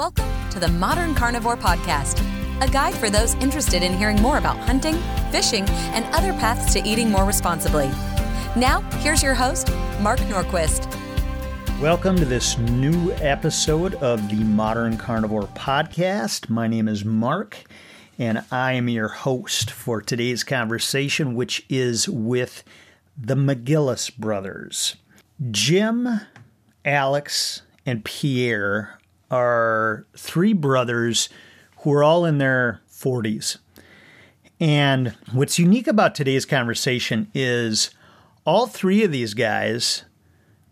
Welcome to the Modern Carnivore Podcast, a guide for those interested in hearing more about hunting, fishing, and other paths to eating more responsibly. Now, here's your host, Mark Norquist. Welcome to this new episode of the Modern Carnivore Podcast. My name is Mark, and I am your host for today's conversation, which is with the McGillis brothers. Jim, Alex, and Pierre are three brothers who are all in their 40s. And what's unique about today's conversation is all three of these guys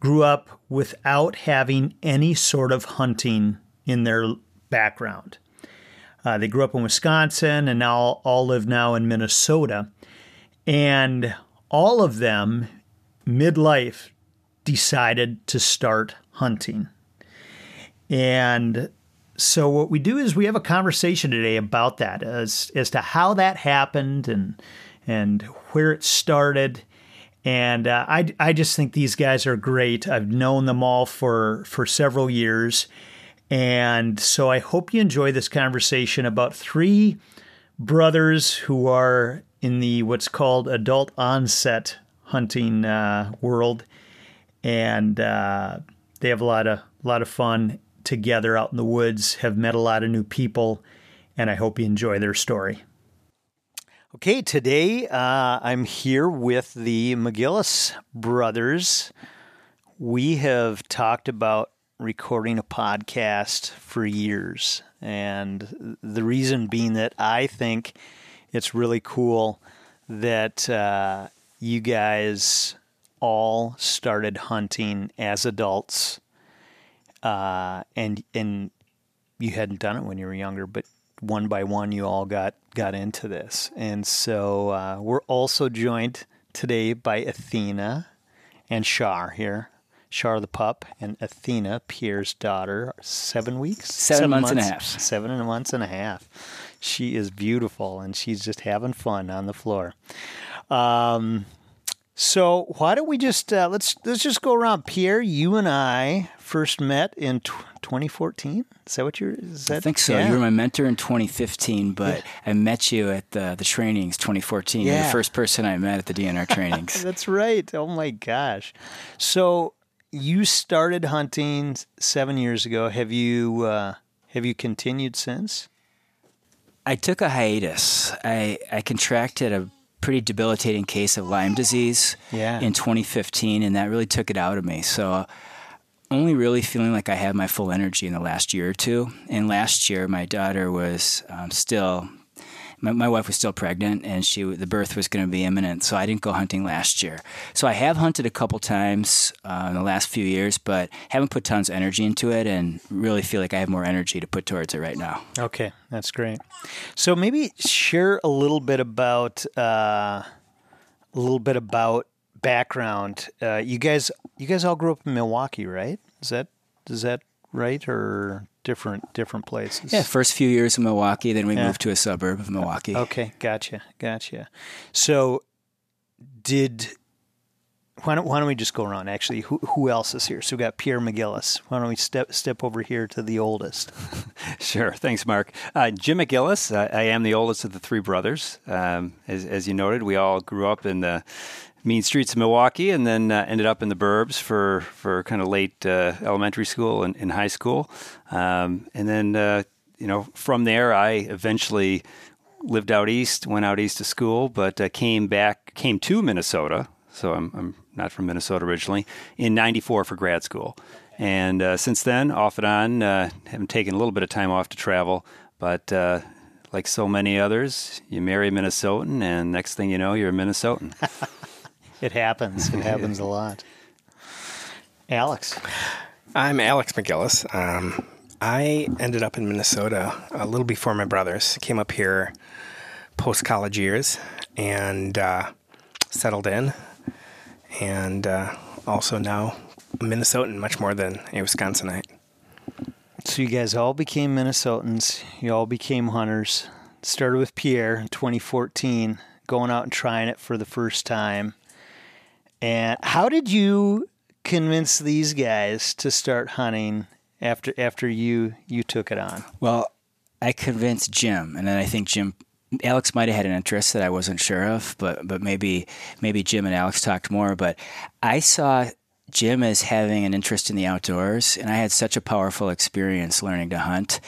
grew up without having any sort of hunting in their background. Uh, they grew up in Wisconsin and now all live now in Minnesota. And all of them, midlife, decided to start hunting. And so what we do is we have a conversation today about that as as to how that happened and and where it started. And uh, I I just think these guys are great. I've known them all for for several years, and so I hope you enjoy this conversation about three brothers who are in the what's called adult onset hunting uh, world, and uh, they have a lot of a lot of fun together out in the woods, have met a lot of new people, and I hope you enjoy their story. Okay, today uh, I'm here with the McGillis brothers. We have talked about recording a podcast for years, and the reason being that I think it's really cool that uh, you guys all started hunting as adults uh, and and you hadn't done it when you were younger, but one by one you all got got into this, and so uh, we're also joined today by Athena and Shar here. Shar the pup and Athena, Pierre's daughter, seven weeks, seven, seven months, months, and a half, seven months and a half. She is beautiful, and she's just having fun on the floor. Um, so why don't we just uh, let's let's just go around. Pierre, you and I first met in t- 2014. Is that what you're? Is that, I think so. Yeah. You were my mentor in 2015, but yeah. I met you at the the trainings 2014. Yeah. You're the first person I met at the DNR trainings. That's right. Oh my gosh. So you started hunting seven years ago. Have you uh, have you continued since? I took a hiatus. I I contracted a pretty debilitating case of Lyme disease yeah. in 2015, and that really took it out of me. So, only really feeling like I had my full energy in the last year or two. And last year, my daughter was um, still my, my wife was still pregnant and she the birth was going to be imminent, so I didn't go hunting last year. So I have hunted a couple times uh, in the last few years, but haven't put tons of energy into it, and really feel like I have more energy to put towards it right now. Okay, that's great. So maybe share a little bit about uh, a little bit about background. Uh, you guys, you guys all grew up in Milwaukee, right? Is that is that right or different different places. Yeah, first few years in Milwaukee, then we yeah. moved to a suburb of Milwaukee. Okay, gotcha, gotcha. So, did why don't why don't we just go around? Actually, who who else is here? So we got Pierre McGillis. Why don't we step step over here to the oldest? sure. Thanks, Mark. Uh, Jim McGillis. I, I, am the oldest of the three brothers. Um, as as you noted, we all grew up in the mean streets of Milwaukee, and then uh, ended up in the burbs for for kind of late uh, elementary school and, and high school, um, and then uh, you know from there I eventually lived out east, went out east to school, but uh, came back came to Minnesota. So I'm I'm not from Minnesota originally in '94 for grad school, and uh, since then off and on uh, haven't taken a little bit of time off to travel, but like so many others, you marry a Minnesotan, and next thing you know, you're a Minnesotan. It happens. It happens a lot. Alex. I'm Alex McGillis. Um, I ended up in Minnesota a little before my brothers. Came up here post college years and uh, settled in, and uh, also now a Minnesotan much more than a Wisconsinite. So you guys all became Minnesotans. You all became hunters. Started with Pierre in 2014, going out and trying it for the first time. And how did you convince these guys to start hunting after after you you took it on? Well, I convinced Jim, and then I think Jim Alex might have had an interest that I wasn't sure of, but but maybe maybe Jim and Alex talked more. But I saw Jim as having an interest in the outdoors, and I had such a powerful experience learning to hunt.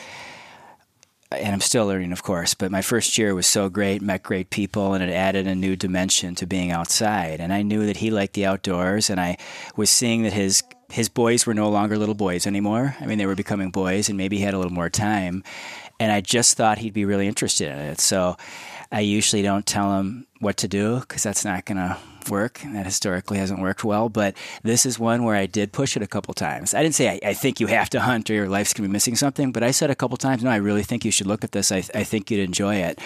And I'm still learning, of course, but my first year was so great, met great people, and it added a new dimension to being outside. And I knew that he liked the outdoors, and I was seeing that his his boys were no longer little boys anymore. I mean, they were becoming boys, and maybe he had a little more time and I just thought he'd be really interested in it. So I usually don't tell him what to do because that's not going to work. That historically hasn't worked well. But this is one where I did push it a couple times. I didn't say I, I think you have to hunt or your life's going to be missing something, but I said a couple times, no, I really think you should look at this. I, I think you'd enjoy it.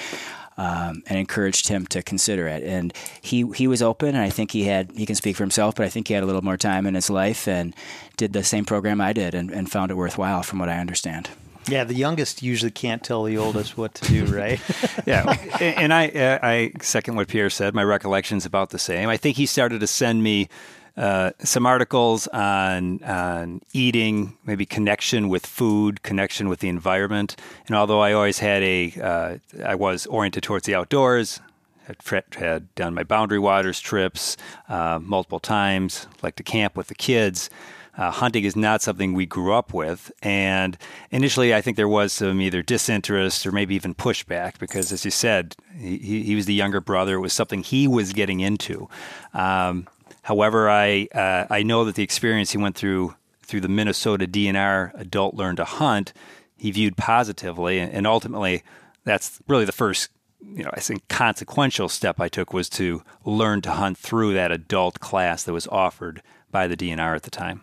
Um, and encouraged him to consider it. And he he was open, and I think he had he can speak for himself, but I think he had a little more time in his life and did the same program I did, and, and found it worthwhile, from what I understand. Yeah, the youngest usually can't tell the oldest what to do, right? yeah, and I uh, I second what Pierre said. My recollection's about the same. I think he started to send me uh, some articles on on eating, maybe connection with food, connection with the environment. And although I always had a, uh, I was oriented towards the outdoors. Had, had done my boundary waters trips uh, multiple times, like to camp with the kids. Uh, hunting is not something we grew up with. And initially, I think there was some either disinterest or maybe even pushback because, as you said, he, he was the younger brother. It was something he was getting into. Um, however, I, uh, I know that the experience he went through through the Minnesota DNR Adult Learn to Hunt, he viewed positively. And ultimately, that's really the first you know, I think consequential step I took was to learn to hunt through that adult class that was offered by the DNR at the time.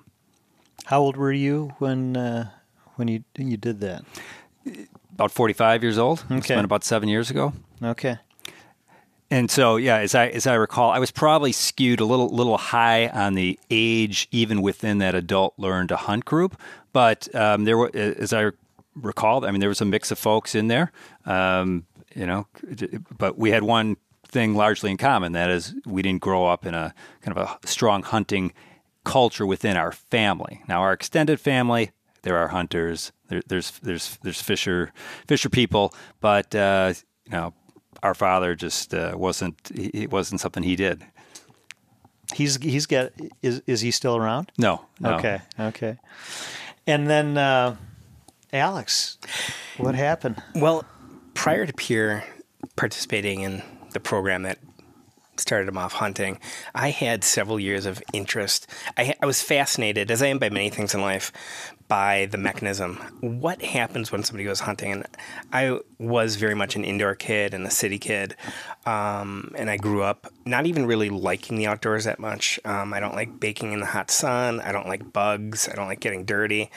How old were you when uh, when you you did that? About forty five years old. Okay, it's been about seven years ago. Okay. And so, yeah, as I as I recall, I was probably skewed a little little high on the age, even within that adult learn to hunt group. But um, there were, as I recall, I mean, there was a mix of folks in there. Um, you know, but we had one thing largely in common. That is, we didn't grow up in a kind of a strong hunting culture within our family. Now, our extended family, there are hunters, there, there's there's there's fisher fisher people, but uh, you know, our father just uh, wasn't it wasn't something he did. He's he's got is is he still around? No. no. Okay. Okay. And then uh, Alex, what happened? Well, prior to Pierre participating in the program that started him off hunting, I had several years of interest. I, I, was fascinated, as I am by many things in life, by the mechanism. What happens when somebody goes hunting? And I was very much an indoor kid and a city kid. Um, and I grew up not even really liking the outdoors that much. Um, I don't like baking in the hot sun. I don't like bugs. I don't like getting dirty.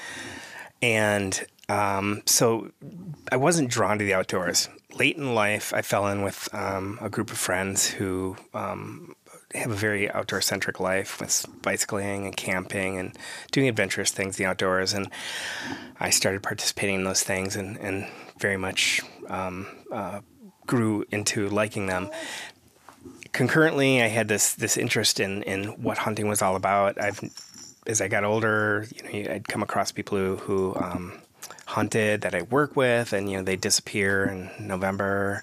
And um, so I wasn't drawn to the outdoors late in life, I fell in with um, a group of friends who um, have a very outdoor centric life with bicycling and camping and doing adventurous things in the outdoors. And I started participating in those things and, and very much um, uh, grew into liking them. Concurrently, I had this this interest in, in what hunting was all about. I've as I got older, you know, I'd come across people who, who um, hunted that I work with, and you know they disappear in November.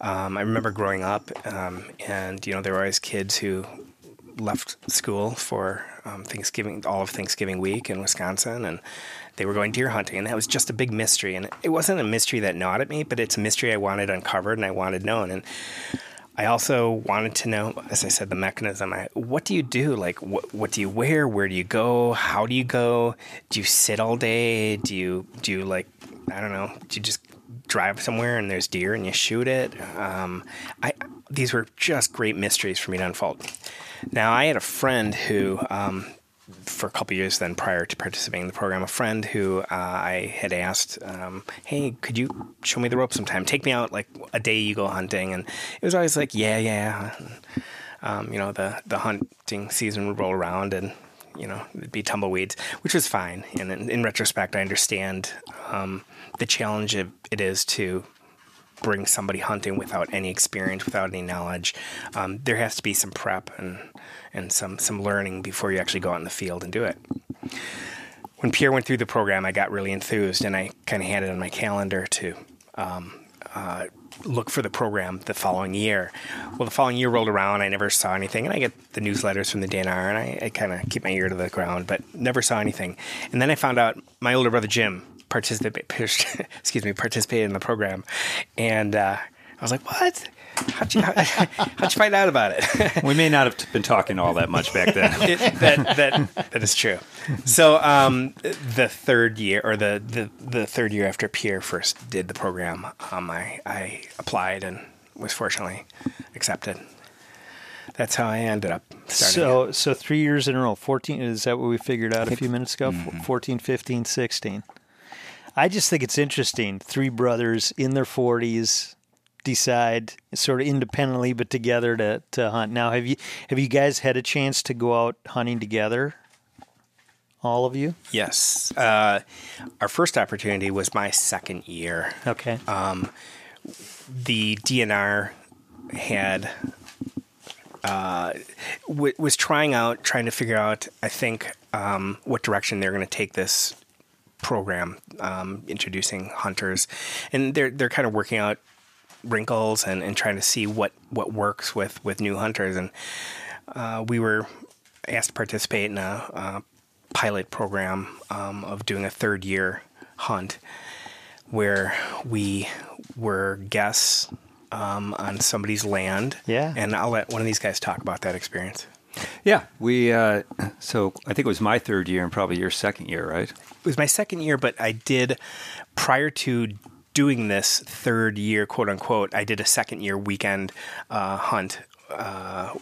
Um, I remember growing up, um, and you know there were always kids who left school for um, Thanksgiving, all of Thanksgiving week in Wisconsin, and they were going deer hunting, and that was just a big mystery. And it wasn't a mystery that gnawed at me, but it's a mystery I wanted uncovered and I wanted known. And I also wanted to know, as I said, the mechanism. I, what do you do? Like, what, what do you wear? Where do you go? How do you go? Do you sit all day? Do you do you like I don't know? Do you just drive somewhere and there's deer and you shoot it? Um, I these were just great mysteries for me to unfold. Now I had a friend who um, for a couple years then prior to participating in the program, a friend who uh, I had asked, um, "Hey, could you show me the ropes sometime? Take me out like a day you go hunting." And it was always like, "Yeah, yeah." Um, you know, the the hunting season would roll around and you know it'd be tumbleweeds, which was fine. And in, in retrospect, I understand um, the challenge it is to bring somebody hunting without any experience, without any knowledge. Um, there has to be some prep and and some some learning before you actually go out in the field and do it. when Pierre went through the program, I got really enthused, and I kind of had it on my calendar to um, uh, look for the program the following year. Well, the following year rolled around, I never saw anything, and I get the newsletters from the DNR, and I, I kind of keep my ear to the ground, but never saw anything. And then I found out my older brother Jim participated, excuse me, participated in the program, and uh, I was like, "What? How'd you, how, would you find out about it? we may not have been talking all that much back then. it, that, that, that is true. So um, the third year, or the, the, the third year after Pierre first did the program, um, I, I applied and was fortunately accepted. That's how I ended up starting. So, it. so three years in a row, 14, is that what we figured out a few minutes ago? Mm-hmm. 14, 15, 16. I just think it's interesting. Three brothers in their 40s, decide sort of independently but together to, to hunt. Now, have you have you guys had a chance to go out hunting together? All of you? Yes. Uh, our first opportunity was my second year. Okay. Um, the DNR had uh, w- was trying out, trying to figure out, I think, um, what direction they're going to take this program, um, introducing hunters, and they're they're kind of working out wrinkles and, and trying to see what, what works with, with new hunters. And uh, we were asked to participate in a, a pilot program um, of doing a third year hunt where we were guests um, on somebody's land. Yeah. And I'll let one of these guys talk about that experience. Yeah, we. Uh, so I think it was my third year and probably your second year, right? It was my second year, but I did prior to doing this third year, quote unquote, I did a second year weekend uh, hunt uh,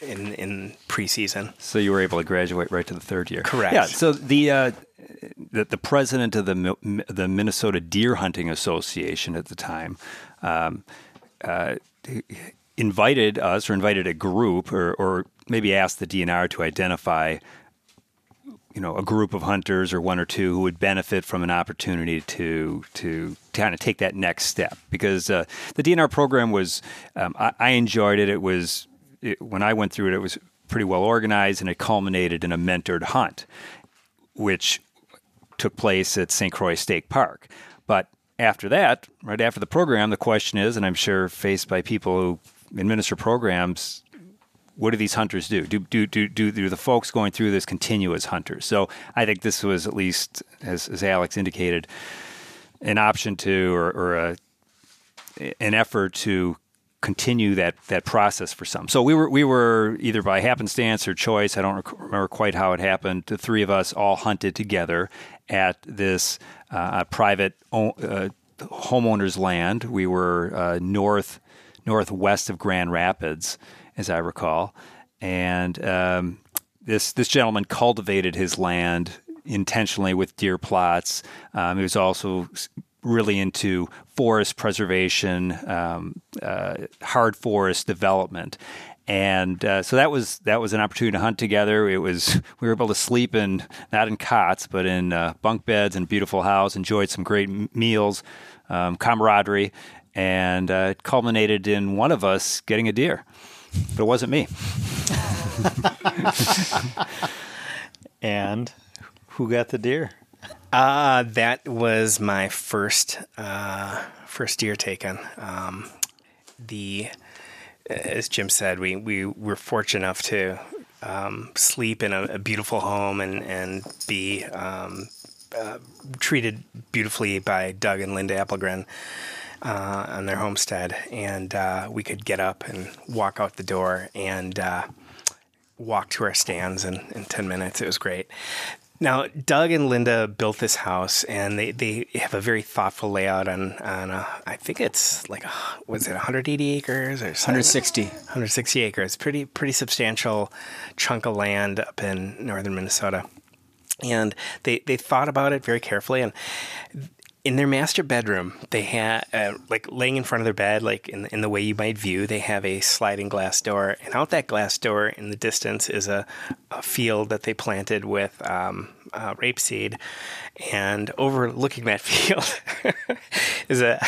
in in preseason. So you were able to graduate right to the third year. Correct. Yeah. So the uh, the, the, president of the the Minnesota Deer Hunting Association at the time. Um, uh, invited us or invited a group or, or maybe asked the DNR to identify you know a group of hunters or one or two who would benefit from an opportunity to to, kind of take that next step because uh, the DNR program was um, I, I, enjoyed it. It was it, when I went through it, it was pretty well organized and it culminated in a mentored hunt, which took place at St. Croix State Park. But after that, right after the program, the question is, and I'm sure faced by people who administer programs what do these hunters do? Do, do, do, do, do the folks going through this continue as hunters? So I think this was at least, as, as Alex indicated, an option to or, or a, an effort to continue that that process for some. So we were we were either by happenstance or choice. I don't rec- remember quite how it happened. The three of us all hunted together at this uh, private uh, homeowner's land. We were uh, north northwest of Grand Rapids as I recall. And um, this this gentleman cultivated his land intentionally with deer plots. Um, he was also really into forest preservation, um, uh, hard forest development, and uh, so that was that was an opportunity to hunt together. It was we were able to sleep in not in cots but in uh, bunk beds and beautiful house. Enjoyed some great m- meals, um, camaraderie, and uh, it culminated in one of us getting a deer but it wasn't me. and who got the deer? Uh, that was my first uh, first deer taken. Um, the as Jim said, we we were fortunate enough to um, sleep in a, a, beautiful home and and be um, uh, treated beautifully by Doug and Linda Applegren uh, on their homestead, and uh, we could get up and walk out the door and uh, walk to our stands in, in 10 minutes. It was great. Now, Doug and Linda built this house, and they, they have a very thoughtful layout on on a, I think it's like was it 180 acres or 160 160 acres, pretty pretty substantial chunk of land up in northern Minnesota, and they they thought about it very carefully, and in their master bedroom, they have uh, like laying in front of their bed, like in in the way you might view, they have a sliding glass door, and out that glass door in the distance is a, a field that they planted with um, uh, rapeseed, and overlooking that field is a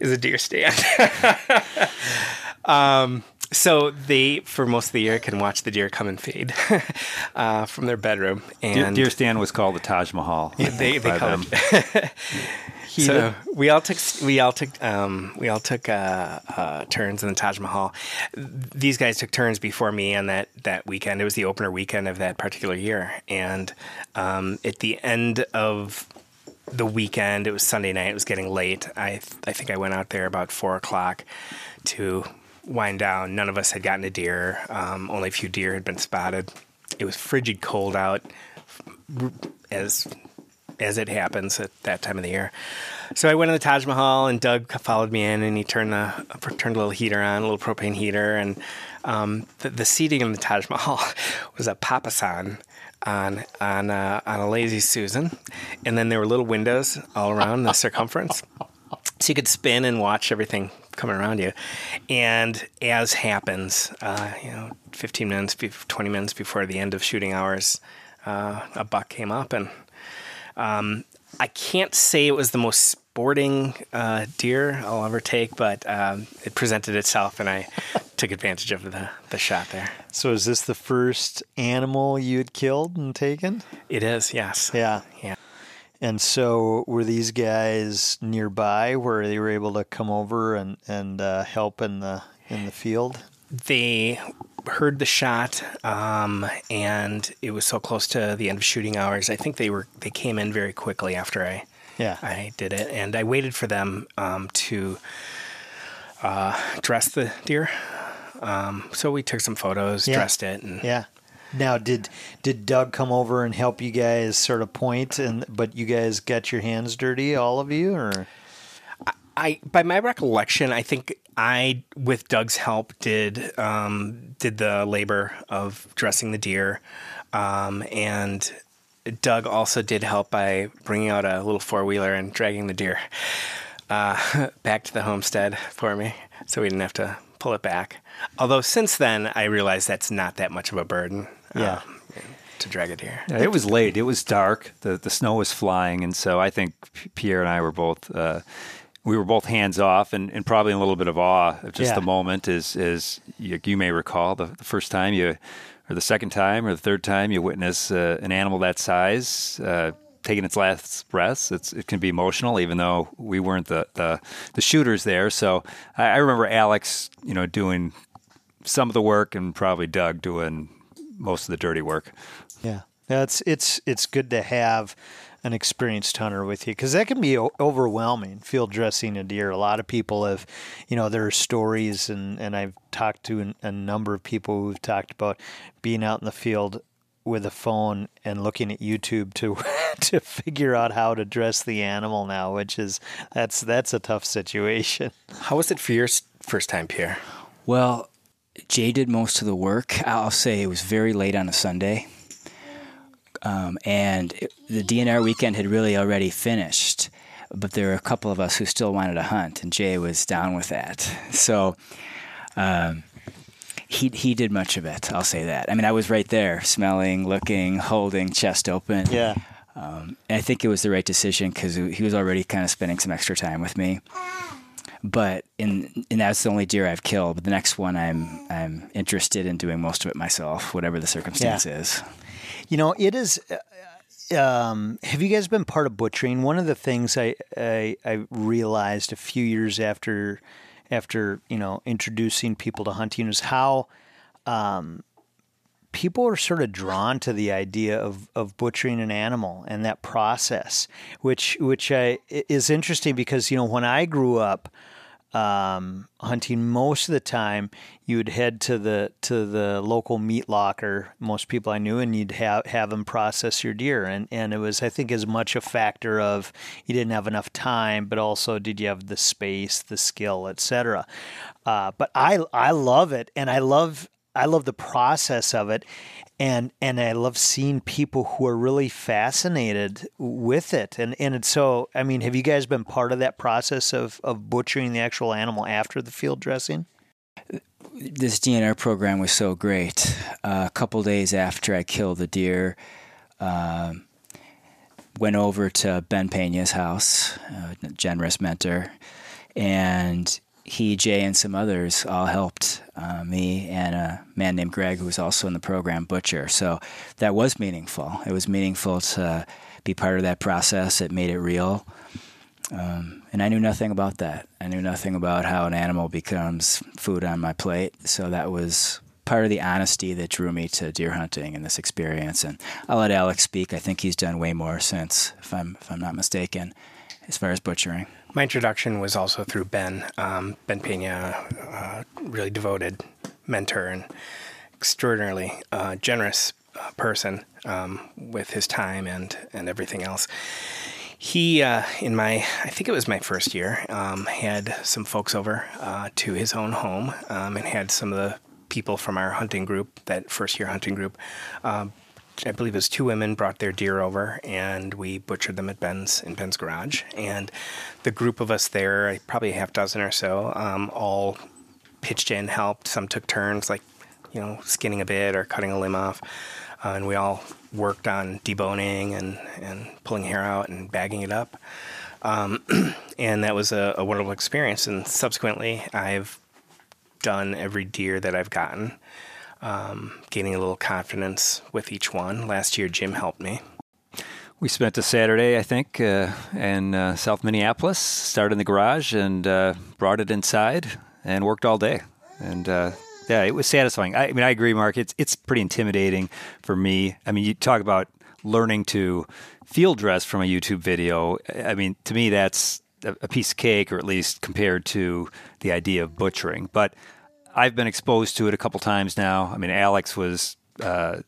is a deer stand. um, so they, for most of the year, can watch the deer come and feed uh, from their bedroom. And deer, deer stand was called the Taj Mahal. Yeah, they they call them. it. so we all took we all took um, we all took uh, uh, turns in the Taj Mahal. These guys took turns before me on that that weekend. It was the opener weekend of that particular year, and um, at the end of the weekend, it was Sunday night. It was getting late. I I think I went out there about four o'clock to wind down. None of us had gotten a deer. Um, only a few deer had been spotted. It was frigid cold out, as as it happens at that time of the year. So I went to the Taj Mahal, and Doug followed me in, and he turned the turned a little heater on, a little propane heater, and um, the, the, seating in the Taj Mahal was a papasan on on on a lazy Susan, and then there were little windows all around the circumference, so you could spin and watch everything coming around you. And as happens, uh, you know, 15 minutes, 20 minutes before the end of shooting hours, uh, a buck came up and um, I can't say it was the most sporting uh, deer I'll ever take, but um, it presented itself, and I took advantage of the, the shot there. So, is this the first animal you had killed and taken? It is, yes. Yeah, yeah. And so, were these guys nearby where they were able to come over and and uh, help in the in the field? They heard the shot, um, and it was so close to the end of shooting hours. I think they were they came in very quickly after I yeah I did it, and I waited for them um, to uh, dress the deer. Um, so we took some photos, yeah. dressed it, and yeah. Now, did did Doug come over and help you guys sort of point, and but you guys got your hands dirty, all of you, or? I, by my recollection, I think I, with Doug's help, did um, did the labor of dressing the deer, um, and Doug also did help by bringing out a little four wheeler and dragging the deer uh, back to the homestead for me, so we didn't have to pull it back. Although since then, I realized that's not that much of a burden. Yeah. Um, to drag it here. Yeah, it was late. It was dark. the The snow was flying, and so I think Pierre and I were both uh, we were both hands off and, and probably a little bit of awe of just yeah. the moment as, as you, you may recall the, the, first time you or the second time or the third time you witness uh, an animal that size uh, taking its last breaths it's, it can be emotional even though we weren't the, the, the shooters there so I, I remember alex you know doing some of the work and probably doug doing most of the dirty work. Yeah. That's it's it's good to have an experienced hunter with you because that can be overwhelming field dressing a deer. A lot of people have you know there are stories and and i've talked to a number of people who've talked about being out in the field with a phone and looking at youtube to to figure out how to dress the animal now which is that's that's a tough situation. How was it for your first time pierre? Well jay did most of the work i'll say it was very late on a sunday um, and it, the DNR weekend had really already finished, but there were a couple of us who still wanted to hunt, and Jay was down with that. So um, he he did much of it. I'll say that. I mean, I was right there, smelling, looking, holding, chest open. Yeah. Um, I think it was the right decision because he was already kind of spending some extra time with me. But in and that's the only deer I've killed. But the next one, I'm I'm interested in doing most of it myself, whatever the circumstance yeah. is. You know, it is. Uh, um, have you guys been part of butchering? One of the things I, I, I realized a few years after after you know introducing people to hunting is how um, people are sort of drawn to the idea of, of butchering an animal and that process, which which I, is interesting because you know when I grew up um, hunting, most of the time you would head to the to the local meat locker. Most people I knew, and you'd have have them process your deer, and and it was I think as much a factor of you didn't have enough time, but also did you have the space, the skill, etc. Uh, but I I love it, and I love I love the process of it and and I love seeing people who are really fascinated with it. And and it's so I mean, have you guys been part of that process of of butchering the actual animal after the field dressing? This DNR program was so great. Uh, a couple days after I killed the deer, uh, went over to Ben Pena's house, a generous mentor, and he, Jay, and some others all helped uh, me and a man named Greg, who was also in the program, Butcher. So that was meaningful. It was meaningful to be part of that process. It made it real. Um, and I knew nothing about that. I knew nothing about how an animal becomes food on my plate. So that was part of the honesty that drew me to deer hunting and this experience. And I'll let Alex speak. I think he's done way more since, if I'm if I'm not mistaken, as far as butchering. My introduction was also through Ben. Um, ben Pena, uh, really devoted mentor and extraordinarily uh, generous uh, person um, with his time and and everything else. He, uh, in my, I think it was my first year, um, had some folks over uh, to his own home um, and had some of the people from our hunting group, that first year hunting group. Um, I believe it was two women brought their deer over, and we butchered them at Ben's in Ben's garage. And the group of us there, probably a half dozen or so, um, all pitched in, helped. Some took turns, like you know, skinning a bit or cutting a limb off uh, and we all worked on deboning and, and pulling hair out and bagging it up. Um, and that was a, a, wonderful experience. And subsequently, I've done every deer that I've gotten, um, gaining a little confidence with each one. Last year, Jim helped me. We spent a Saturday, I think, uh, in uh, South Minneapolis. Started in the garage and uh, brought it inside and worked all day. And uh, yeah, it was satisfying. I, I mean, I agree, Mark. It's it's pretty intimidating for me. I mean, you talk about learning to field dress from a YouTube video. I mean, to me, that's a piece of cake, or at least compared to the idea of butchering. But I've been exposed to it a couple times now. I mean, Alex was. Uh,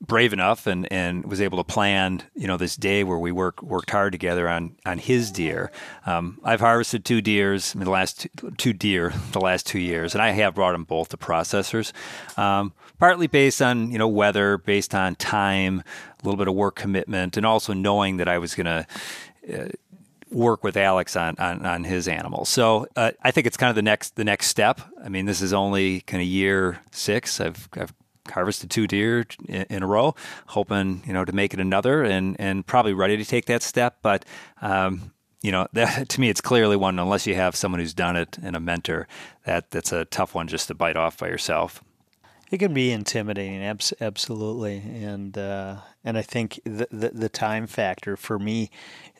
brave enough and, and was able to plan, you know, this day where we work worked hard together on on his deer. Um, I've harvested two deers, I mean, the last two, two, deer the last two years, and I have brought them both to processors, um, partly based on you know weather, based on time, a little bit of work commitment, and also knowing that I was going to. Uh, work with Alex on, on, on his animals. So uh, I think it's kind of the next the next step. I mean, this is only kind of year six. I've I've harvested two deer in, in, a row, hoping you know to make it another, and and probably ready to take that step. But um, you know, that, to me, it's clearly one unless you have someone who's done it and a mentor. That that's a tough one just to bite off by yourself. It can be intimidating, absolutely, and uh, and I think the, the, the time factor for me,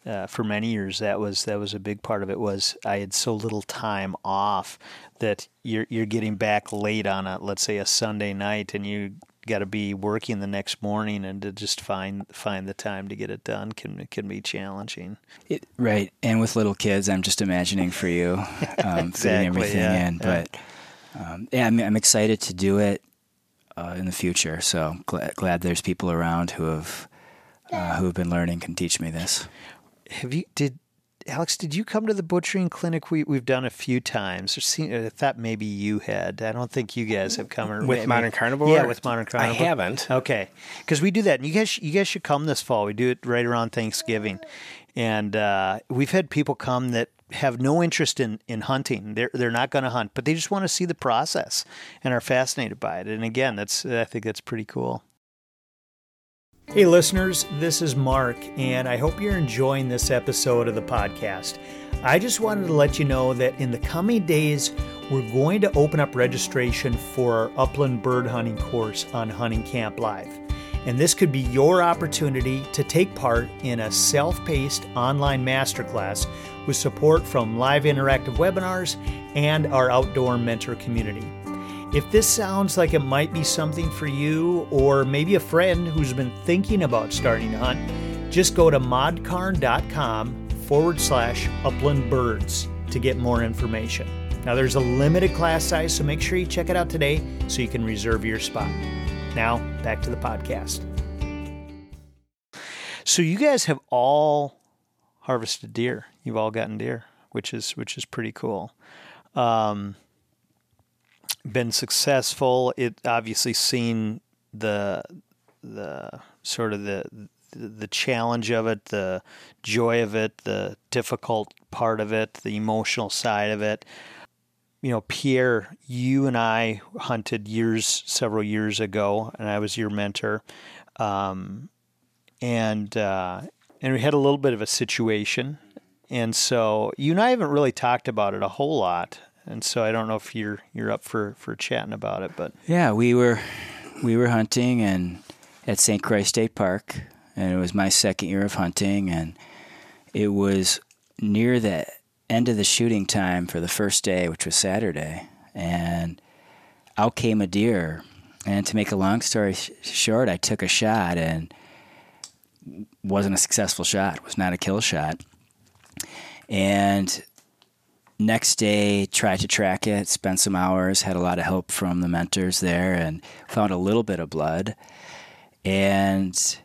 uh, for many years, that was that was a big part of it. Was I had so little time off that you're you're getting back late on a let's say a Sunday night, and you got to be working the next morning, and to just find find the time to get it done can can be challenging. It, right, and with little kids, I'm just imagining for you um, exactly, fitting everything yeah, in, but. Um, yeah, I'm, I'm excited to do it uh, in the future. So glad, glad there's people around who have uh, who have been learning can teach me this. Have you did Alex? Did you come to the butchering clinic? We we've done a few times. Seen, I thought maybe you had. I don't think you guys have come. Or with maybe, Modern Carnivore. Yeah, with Modern Carnivore. I haven't. Okay, because we do that. And you guys, you guys should come this fall. We do it right around Thanksgiving, and uh, we've had people come that have no interest in, in hunting. They're they're not going to hunt, but they just want to see the process and are fascinated by it. And again, that's I think that's pretty cool. Hey listeners, this is Mark and I hope you're enjoying this episode of the podcast. I just wanted to let you know that in the coming days we're going to open up registration for our upland bird hunting course on Hunting Camp Live. And this could be your opportunity to take part in a self paced online masterclass with support from live interactive webinars and our outdoor mentor community. If this sounds like it might be something for you or maybe a friend who's been thinking about starting to hunt, just go to modcarn.com forward slash upland birds to get more information. Now, there's a limited class size, so make sure you check it out today so you can reserve your spot. Now, back to the podcast. So, you guys have all harvested deer. You've all gotten deer, which is which is pretty cool. Um, been successful. It obviously seen the the sort of the the challenge of it, the joy of it, the difficult part of it, the emotional side of it you know, Pierre, you and I hunted years, several years ago, and I was your mentor. Um, and uh, and we had a little bit of a situation, and so you and I haven't really talked about it a whole lot. And so I don't know if you're you're up for for chatting about it, but yeah, we were we were hunting and at St. Croix State Park, and it was my second year of hunting, and it was near the end of the shooting time for the first day, which was Saturday, and out came a deer. And to make a long story short, I took a shot and wasn't a successful shot. Was not a kill shot. And next day, tried to track it, spent some hours, had a lot of help from the mentors there, and found a little bit of blood. And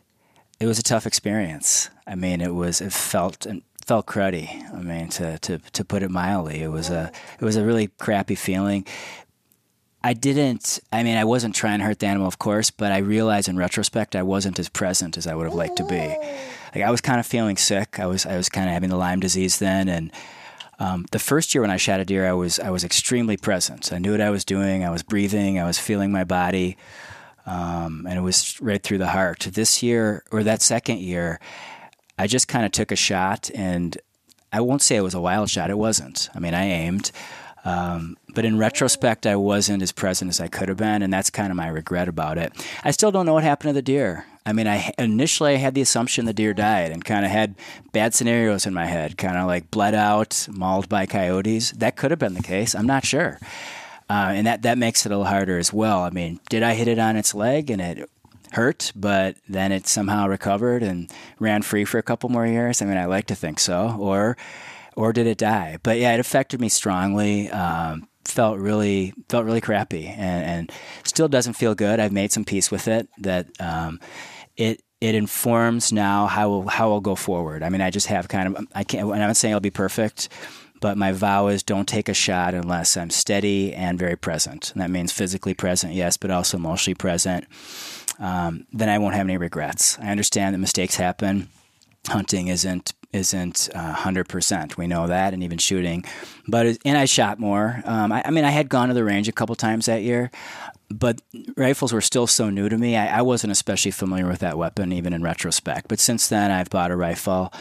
it was a tough experience. I mean, it was it felt and felt cruddy. I mean, to, to to put it mildly, it was a it was a really crappy feeling. I didn't. I mean, I wasn't trying to hurt the animal, of course, but I realized in retrospect I wasn't as present as I would have liked to be. Like I was kind of feeling sick. I was I was kind of having the Lyme disease then, and um, the first year when I shot a deer, I was I was extremely present. I knew what I was doing. I was breathing. I was feeling my body um, and it was right through the heart. This year, or that second year, I just kind of took a shot, and I won't say it was a wild shot. It wasn't. I mean, I aimed. Um, but in retrospect, I wasn't as present as I could have been, and that's kind of my regret about it. I still don't know what happened to the deer. I mean, I initially I had the assumption the deer died, and kind of had bad scenarios in my head, kind of like bled out, mauled by coyotes. That could have been the case. I'm not sure. Uh, and that, that makes it a little harder as well. I mean, did I hit it on its leg and it hurt, but then it somehow recovered and ran free for a couple more years? I mean, I like to think so. Or, or did it die? But yeah, it affected me strongly. Um, felt really felt really crappy, and, and, still doesn't feel good. I've made some peace with it. That um, it it informs now how how I'll go forward. I mean, I just have kind of I can't. I'm not saying I'll be perfect but my vow is don't take a shot unless I'm steady and very present. And that means physically present, yes, but also emotionally present. Um, then I won't have any regrets. I understand that mistakes happen. Hunting isn't isn't uh, hundred uh, percent. We know that, and even shooting. But and I shot more. Um, I, I, mean, I had gone to the range a couple times that year, but rifles were still so new to me. I, I wasn't especially familiar with that weapon, even in retrospect. But since then, I've bought a rifle,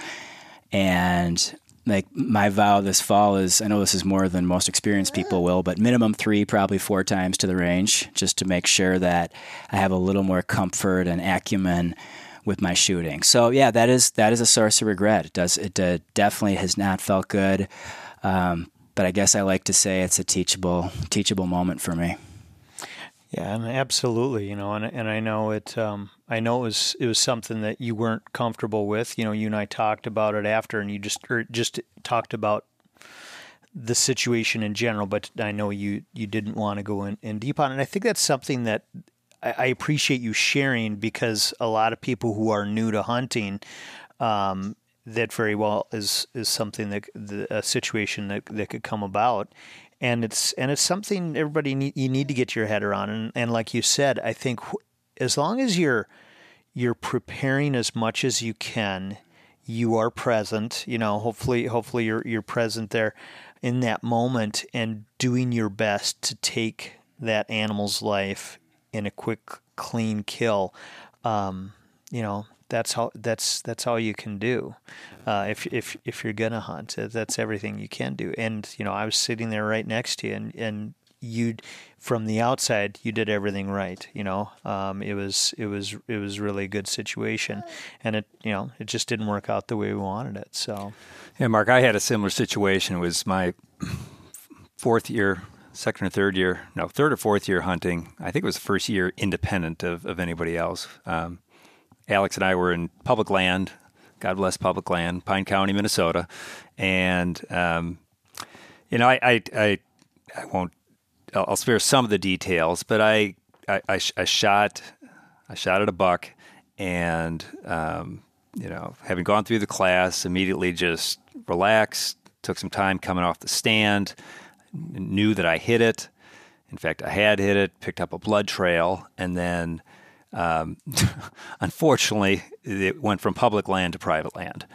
and like my vow this fall is I know this is more than most experienced people will, but minimum three, probably four times to the range, just to make sure that I have a little more comfort and acumen with my shooting. So yeah, that is that is a source of regret. It does it uh, definitely has not felt good, um, but I guess I like to say it's a teachable teachable moment for me. Yeah, and absolutely, you know, and and I know it. Um, I know it was it was something that you weren't comfortable with. You know, you and I talked about it after, and you just or just talked about the situation in general. But I know you you didn't want to go in, in deep on it. And I think that's something that I, I, appreciate you sharing because a lot of people who are new to hunting. Um, that very well is is something that the, a situation that that could come about, and it's and it's something everybody need, you need to get your head around. And, and like you said, I think as long as you're you're preparing as much as you can, you are present. You know, hopefully, hopefully you're you're present there in that moment and doing your best to take that animal's life in a quick, clean kill. Um, you know, that's how that's that's all you can do uh, if if if you're gonna hunt. Uh, that's everything you can do. And you know, I was sitting there right next to you, and and you from the outside you did everything right you know um, it was it was it was really a good situation and it you know it just didn't work out the way we wanted it so yeah mark i had a similar situation it was my fourth year second or third year no third or fourth year hunting i think it was the first year independent of, of anybody else um, Alex and I were in public land, God bless public land, Pine County, Minnesota, and um, you know, I, I, I, I won't. I'll, I'll, spare some of the details, but I, I, I, I shot, I shot at a buck, and um, you know, having gone through the class, immediately just relaxed, took some time coming off the stand, knew that I hit it. In fact, I had hit it, picked up a blood trail, and then um, unfortunately, it went from public land to private land.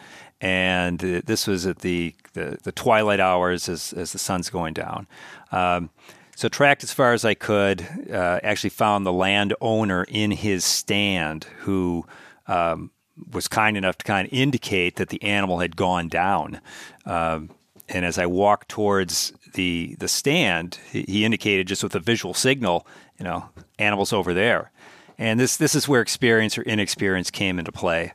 And this was at the, the, the, twilight hours as, as the sun's going down. Um, so tracked as far as I could. Uh, actually found the landowner in his stand who um, was kind enough to kind of indicate that the animal had gone down. Um, and as I walked towards the the stand, he indicated just with a visual signal, you know, animals over there. And this this is where experience or inexperience came into play.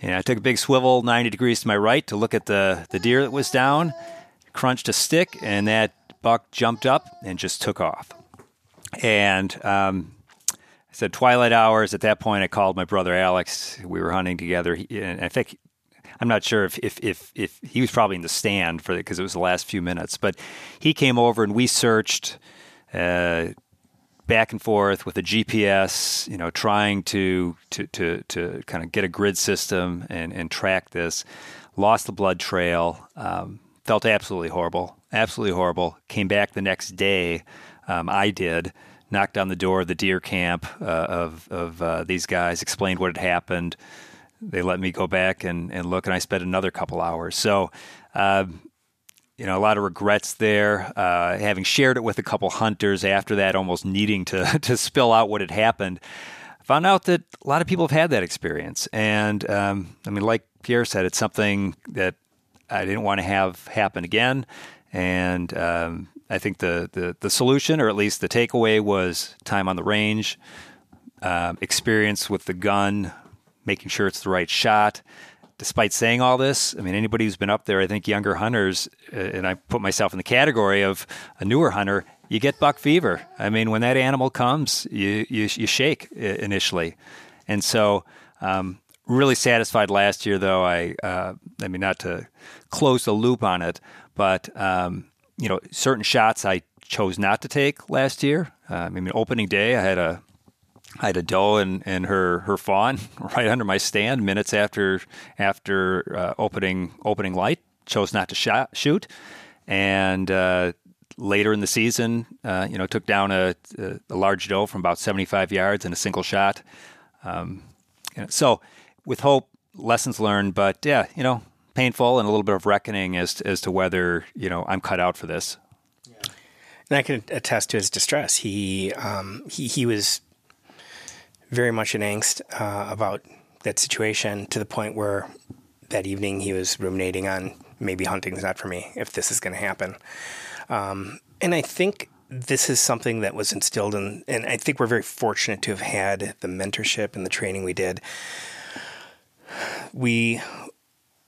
And I took a big swivel 90 degrees to my right to look at the, the deer that was down, crunched a stick, and that buck jumped up and just took off. And um, I said twilight hours. At that point, I called my brother Alex. We were hunting together. He, and I think I'm not sure if if if, if he was probably in the stand for it because it was the last few minutes. But he came over and we searched uh, back and forth with a GPS, you know, trying to to to, to kind of get a grid system and and track this. Lost the blood trail. Um, felt absolutely horrible, absolutely horrible. Came back the next day. Um, I did knocked on the door of the deer camp uh, of of uh, these guys, explained what had happened they let me go back and, and look, and I spent another couple hours. So, uh, you know, a lot of regrets there. Uh, having shared it with a couple hunters after that, almost needing to to spill out what had happened, found out that a lot of people have had that experience. And um, I mean, like Pierre said, it's something that I didn't want to have happen again. And um, I think the, the the solution, or at least the takeaway, was time on the range. Uh, experience with the gun, making sure it's the right shot. Despite saying all this, I mean, anybody who's been up there, I think younger hunters, uh, and I put myself in the category of a newer hunter, you get buck fever. I mean, when that animal comes, you you, you shake initially, and so um, really satisfied last year. Though I, uh, I mean, not to close the loop on it, but um, you know, certain shots I chose not to take last year. Uh, I mean, opening day, I had a I had a doe and, and her, her fawn right under my stand minutes after after uh, opening opening light. Chose not to shot, shoot, and uh, later in the season, uh, you know, took down a, a, a, large doe from about 75 yards in a single shot. Um, you know, so, with hope, lessons learned, but yeah, you know, painful and a little bit of reckoning as to, as to whether you know I'm cut out for this. And I can attest to his distress. He um, he he was very much in angst uh, about that situation to the point where that evening he was ruminating on maybe hunting's not for me if this is going to happen. Um, and I think this is something that was instilled in, and I think we're very fortunate to have had the mentorship and the training we did. We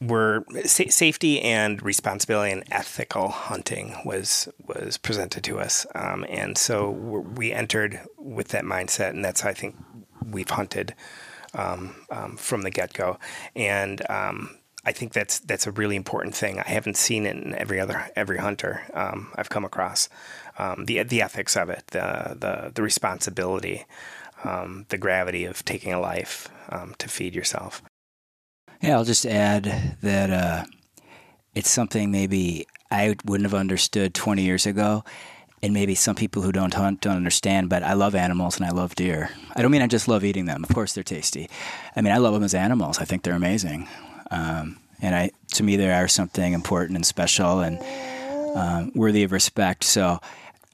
were sa- safety and responsibility and ethical hunting was was presented to us, um, and so we entered with that mindset, and that's I think we've hunted um, um, from the get go, and um, I think that's that's a really important thing. I haven't seen it in every other every hunter um, I've come across. Um, the the ethics of it, the the the responsibility, um, the gravity of taking a life to feed yourself. Yeah, I'll just add that uh, it's something maybe I wouldn't have understood 20 years ago and maybe some people who don't hunt don't understand, but I love animals and I love deer. I don't mean I just love eating them. Of course, they're tasty. I mean, I love them as animals. I think they're amazing. Um, and I, to me, they are something important and special and um, worthy of respect. So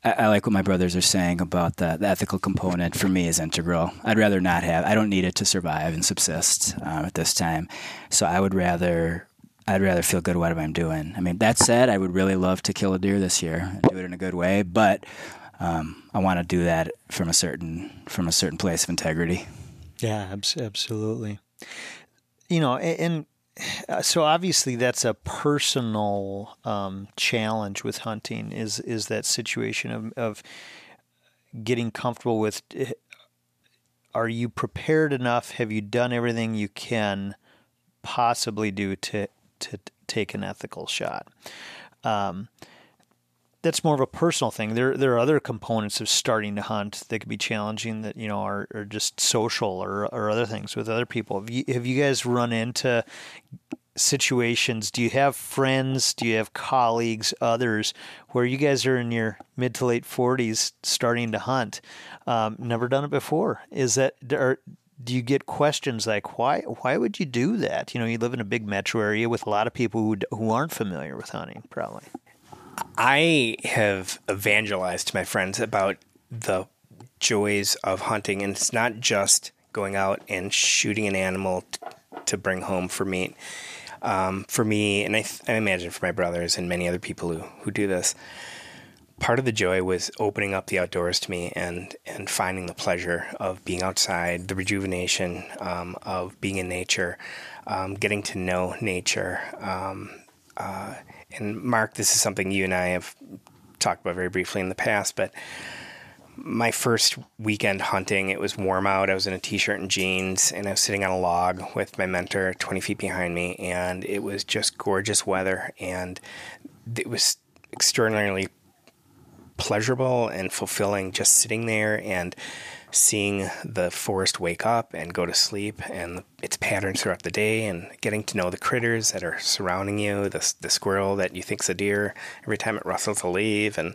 I, like what my brothers are saying about the, the, ethical component. For me, is integral. I'd rather not have. I don't need it to survive and subsist uh, at this time. So I would rather I'd rather feel good what I'm doing. I mean, that said, I would really love to kill a deer this year and do it in a good way, but um, I want to do that from a certain from a certain place of integrity. Yeah, absolutely. You know, and, uh, so obviously that's a personal um, challenge with hunting. Is is that situation of of getting comfortable with? Eh, are you prepared enough? Have you done everything you can possibly do to to take an ethical shot. Um, that's more of a personal thing. There, there are other components of starting to hunt that could be challenging that you know are, are just social or, or other things with other people. Have you, have you guys run into situations? Do you have friends? Do you have colleagues, others, where you guys are in your mid to late forties starting to hunt? Um, never done it before. Is that are, do you get questions like why why would you do that? You know, you live in a big metro area with a lot of people who who aren't familiar with hunting, probably. I have evangelized to my friends about the joys of hunting, and it's not just going out and shooting an animal t- to bring home for meat. Um, for me, and I, th- I imagine for my brothers and many other people who, who do this, part of the joy was opening up the outdoors to me and and finding the pleasure of being outside, the rejuvenation um, of being in nature, um, getting to know nature. Um, uh, and Mark, this is something you and I have talked about very briefly in the past, but my first weekend hunting, it was warm out. I was in a t-shirt and jeans, and I was sitting on a log with my mentor 20 feet behind me, and it was just gorgeous weather, and it was extraordinarily pleasurable and fulfilling just sitting there and seeing the forest wake up and go to sleep and its patterns throughout the day and getting to know the critters that are surrounding you the, the squirrel that you think's a deer every time it rustles a leaf and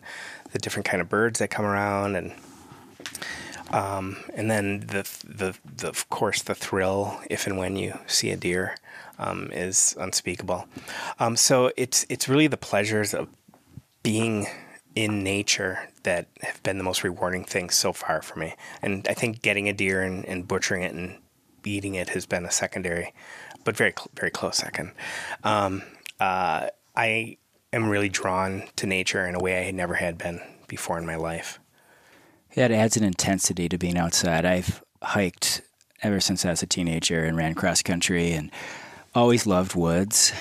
the different kind of birds that come around and um, and then the, the, the of course the thrill if and when you see a deer um, is unspeakable. Um, so it's it's really the pleasures of being in nature that have been the most rewarding things so far for me. And I think getting a deer and, and butchering it and eating it has been a secondary, but very very close second. Um, uh, I am really drawn to nature in a way I never had been before in my life. Yeah, it adds an intensity to being outside. I've hiked ever since I was a teenager and ran cross country and always loved woods.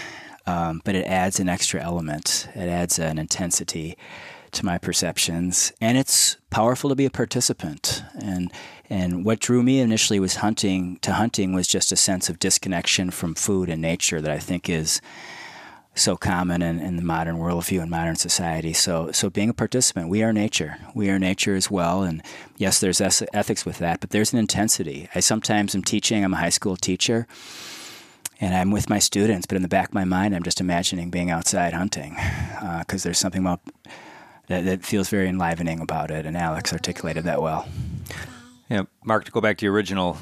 Um, but it adds an extra element. It adds an intensity to my perceptions, and it's powerful to be a participant. And and what drew me initially was hunting. To hunting was just a sense of disconnection from food and nature that I think is so common in, in the modern worldview and modern society. So, so being a participant, we are nature. We are nature as well. And yes, there's ethics with that, but there's an intensity. I sometimes am teaching. I'm a high school teacher, and I'm with my students, but in the back of my mind, I'm just imagining being outside hunting because uh, there's something about that, that feels very enlivening about it, and Alex articulated that well. Yeah, Mark, to go back to your original,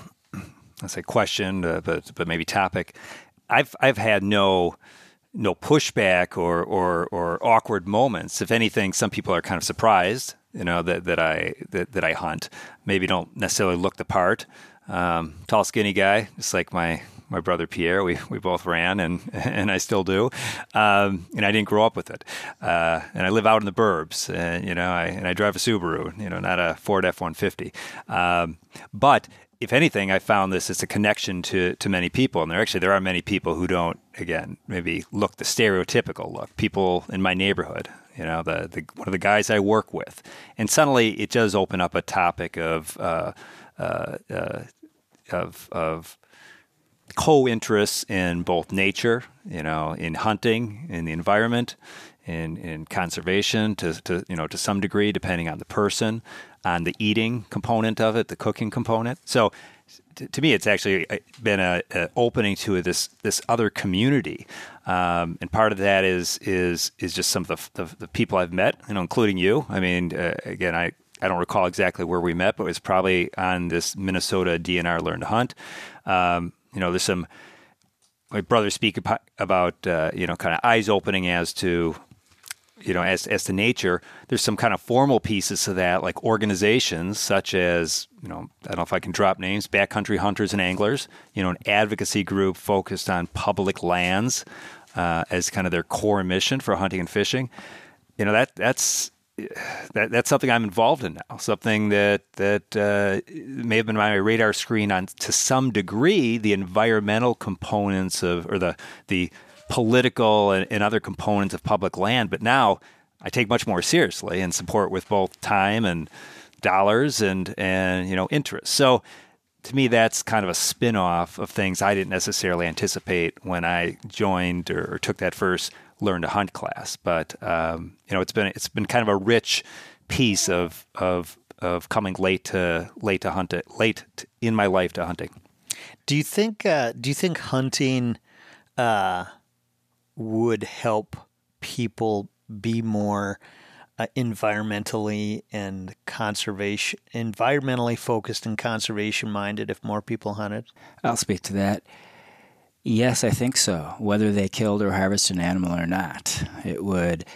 let's say question, uh, but but maybe topic, I've I've had no no pushback or, or or awkward moments. If anything, some people are kind of surprised, you know, that, that I that, that I hunt. Maybe don't necessarily look the part. Um, tall, skinny guy, just like my my brother Pierre. We we both ran, and and I still do. Um, and I didn't grow up with it. Uh, and I live out in the burbs, and you know, I and I drive a Subaru, you know, not a Ford F one fifty. Um, but if anything, I found this as a connection to to many people, and there actually there are many people who don't again maybe look the stereotypical look. People in my neighborhood, you know, the, the one of the guys I work with, and suddenly it does open up a topic of uh, uh, uh, of of co-interests in both nature, you know, in hunting, in the environment, in, in conservation to, to, you know, to some degree, depending on the person, on the eating component of it, the cooking component. So to, me, it's actually uh, been a, a, opening to this, this other community. Um, and part of that is, is, is just some of the, the, the people I've met, you know, including you. I mean, uh, again, I, I don't recall exactly where we met, but it was probably on this Minnesota DNR Learn to Hunt. Um, you know, there's some my brother speak about uh, you know kind of eyes opening as to you know as as to nature. There's some kind of formal pieces to that, like organizations such as you know I don't know if I can drop names, Backcountry Hunters and Anglers. You know, an advocacy group focused on public lands uh, as kind of their core mission for hunting and fishing. You know that that's that, that's something I'm involved in now. Something that that uh, may have been on my radar screen on to some degree the environmental components of or the the political and, and other components of public land. But now I take much more seriously and support with both time and dollars and and you know interest. So to me, that's kind of a spin off of things I didn't necessarily anticipate when I joined or, or took that first learn to hunt class. But um, you know, it's been it's been kind of a rich piece of of of coming late to late to hunt it late in my life to hunting. Do you think uh, do you think hunting uh, would help people be more uh, environmentally and conservation environmentally focused and conservation minded if more people hunted? I'll speak to that. Yes, I think so. Whether they killed or harvested an animal or not, it would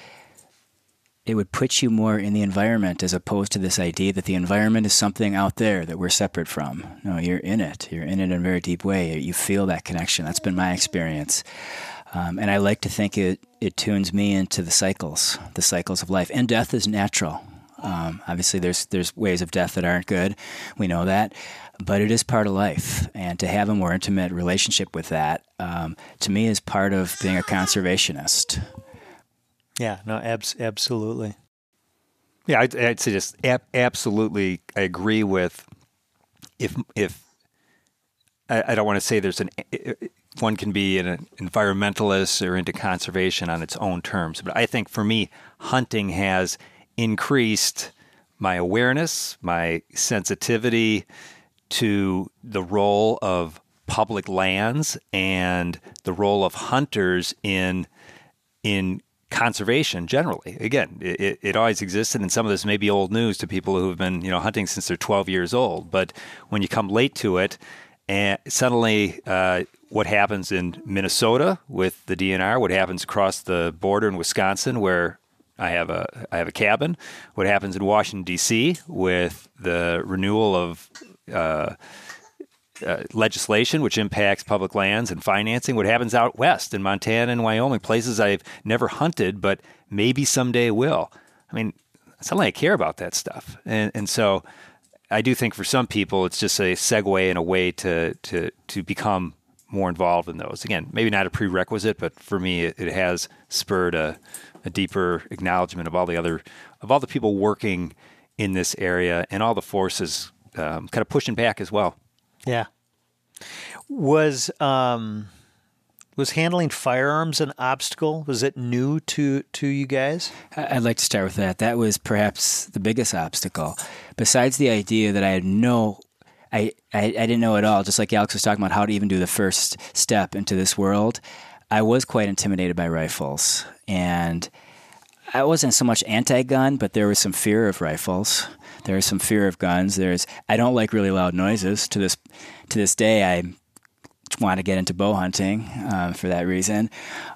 it would put you more in the environment as opposed to this idea that the environment is something out there that we're separate from. No, you're in it. You're in it in a very deep way. You feel that connection. That's been my experience. Um, and I like to think it, it tunes me into the cycles, the cycles of life. And death is natural. Um, obviously, there's there's ways of death that aren't good. We know that, but it is part of life. And to have a more intimate relationship with that, um, to me, is part of being a conservationist. Yeah, no, abs- absolutely. Yeah, I'd, I'd say just ab- absolutely. I agree with if if I, I don't want to say there's an one can be an environmentalist or into conservation on its own terms, but I think for me, hunting has increased my awareness, my sensitivity to the role of public lands and the role of hunters in in conservation generally. Again, it, it always existed, and some of this may be old news to people who have been you know hunting since they're 12 years old. But when you come late to it, and suddenly uh, what happens in Minnesota with the DNR, what happens across the border in Wisconsin, where I have a I have a cabin, what happens in Washington D.C. with the renewal of uh, uh, legislation which impacts public lands and financing, what happens out west in Montana and Wyoming, places I've never hunted, but maybe someday will. I mean, suddenly I care about that stuff. And, and so I do think for some people, it's just a segue and a way to, to, to become more involved in those. Again, maybe not a prerequisite, but for me, it, it has spurred a, a deeper acknowledgement of all the other, of all the people working in this area and all the forces um, kind of pushing back as well. Yeah. Was um was handling firearms an obstacle? Was it new to to you guys? I'd like to start with that. That was perhaps the biggest obstacle. Besides the idea that I had no I, I, I didn't know at all, just like Alex was talking about how to even do the first step into this world. I was quite intimidated by rifles. And I wasn't so much anti gun, but there was some fear of rifles. There's some fear of guns. There's I don't like really loud noises. To this to this day, I want to get into bow hunting um, for that reason.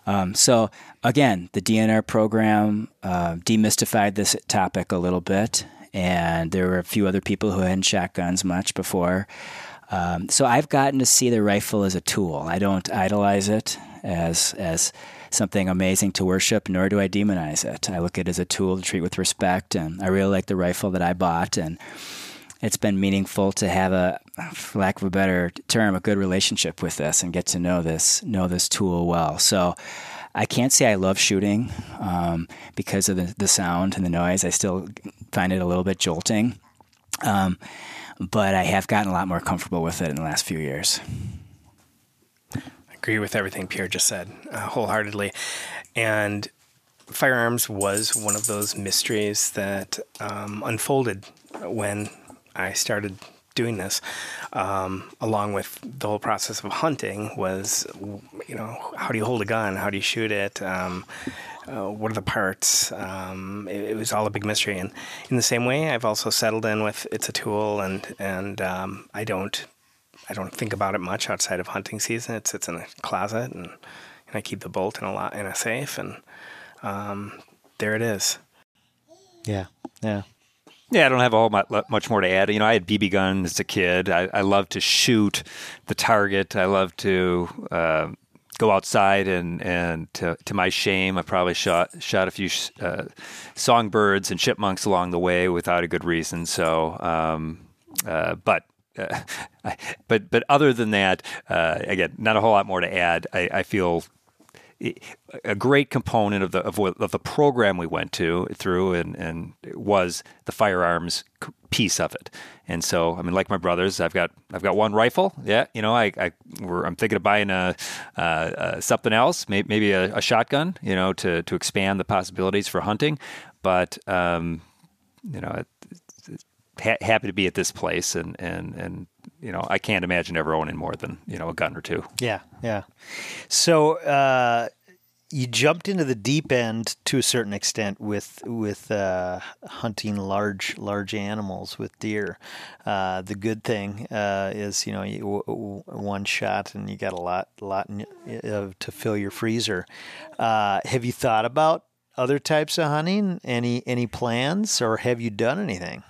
Um, so again, the DNR program uh, demystified this topic a little bit, and there were a few other people who hadn't shot guns much before. Um, so I've gotten to see the rifle as a tool. I don't idolize it as as something amazing to worship, nor do I demonize it. I look at it as a tool to treat with respect, and I really like the rifle that I bought, and it's been meaningful to have a, for lack of a better term, a good relationship with this and get to know this, know this tool well. So. I can't say I love shooting um, because of the, the sound and the noise. I still find it a little bit jolting. Um, but I have gotten a lot more comfortable with it in the last few years agree with everything Pierre just said uh, wholeheartedly. And firearms was one of those mysteries that um, unfolded when I started doing this, um, along with the whole process of hunting, was you know how do you hold a gun, how do you shoot it, um, uh, what are the parts? Um, it, it, was all a big mystery, and in the same way, I've also settled in with it's a tool, and and um, I don't I don't think about it much outside of hunting season. It sits in a closet, and, and I keep the bolt in a lot in a safe, and um, there it is. Yeah, yeah. Yeah, I don't have a whole much more to add. You know, I had BB guns as a kid. I, I love to shoot the target. I love to uh, go outside and and to, to my shame, I probably shot shot a few uh, songbirds and chipmunks along the way without a good reason. So, um, uh, but uh, but but other than that, uh, again, not a whole lot more to add. I, I feel a great component of the of, of, the program we went to through and and was the firearms piece of it. And so, I mean, like my brothers, I've got I've got one rifle. Yeah, you know, I, I am thinking of buying a, uh, uh, something else, maybe, maybe a, a, shotgun. You know, to to expand the possibilities for hunting. But um, you know, ha- happy to be at this place, and and and you know, I can't imagine ever owning more than you know a gun or two. Yeah, yeah. So uh, you jumped into the deep end to a certain extent with with uh, hunting large large animals with deer. Uh, the good thing uh, is you know you, w- one shot and you got a lot lot to fill your freezer. Uh, have you thought about other types of hunting? Any any plans, or have you done anything?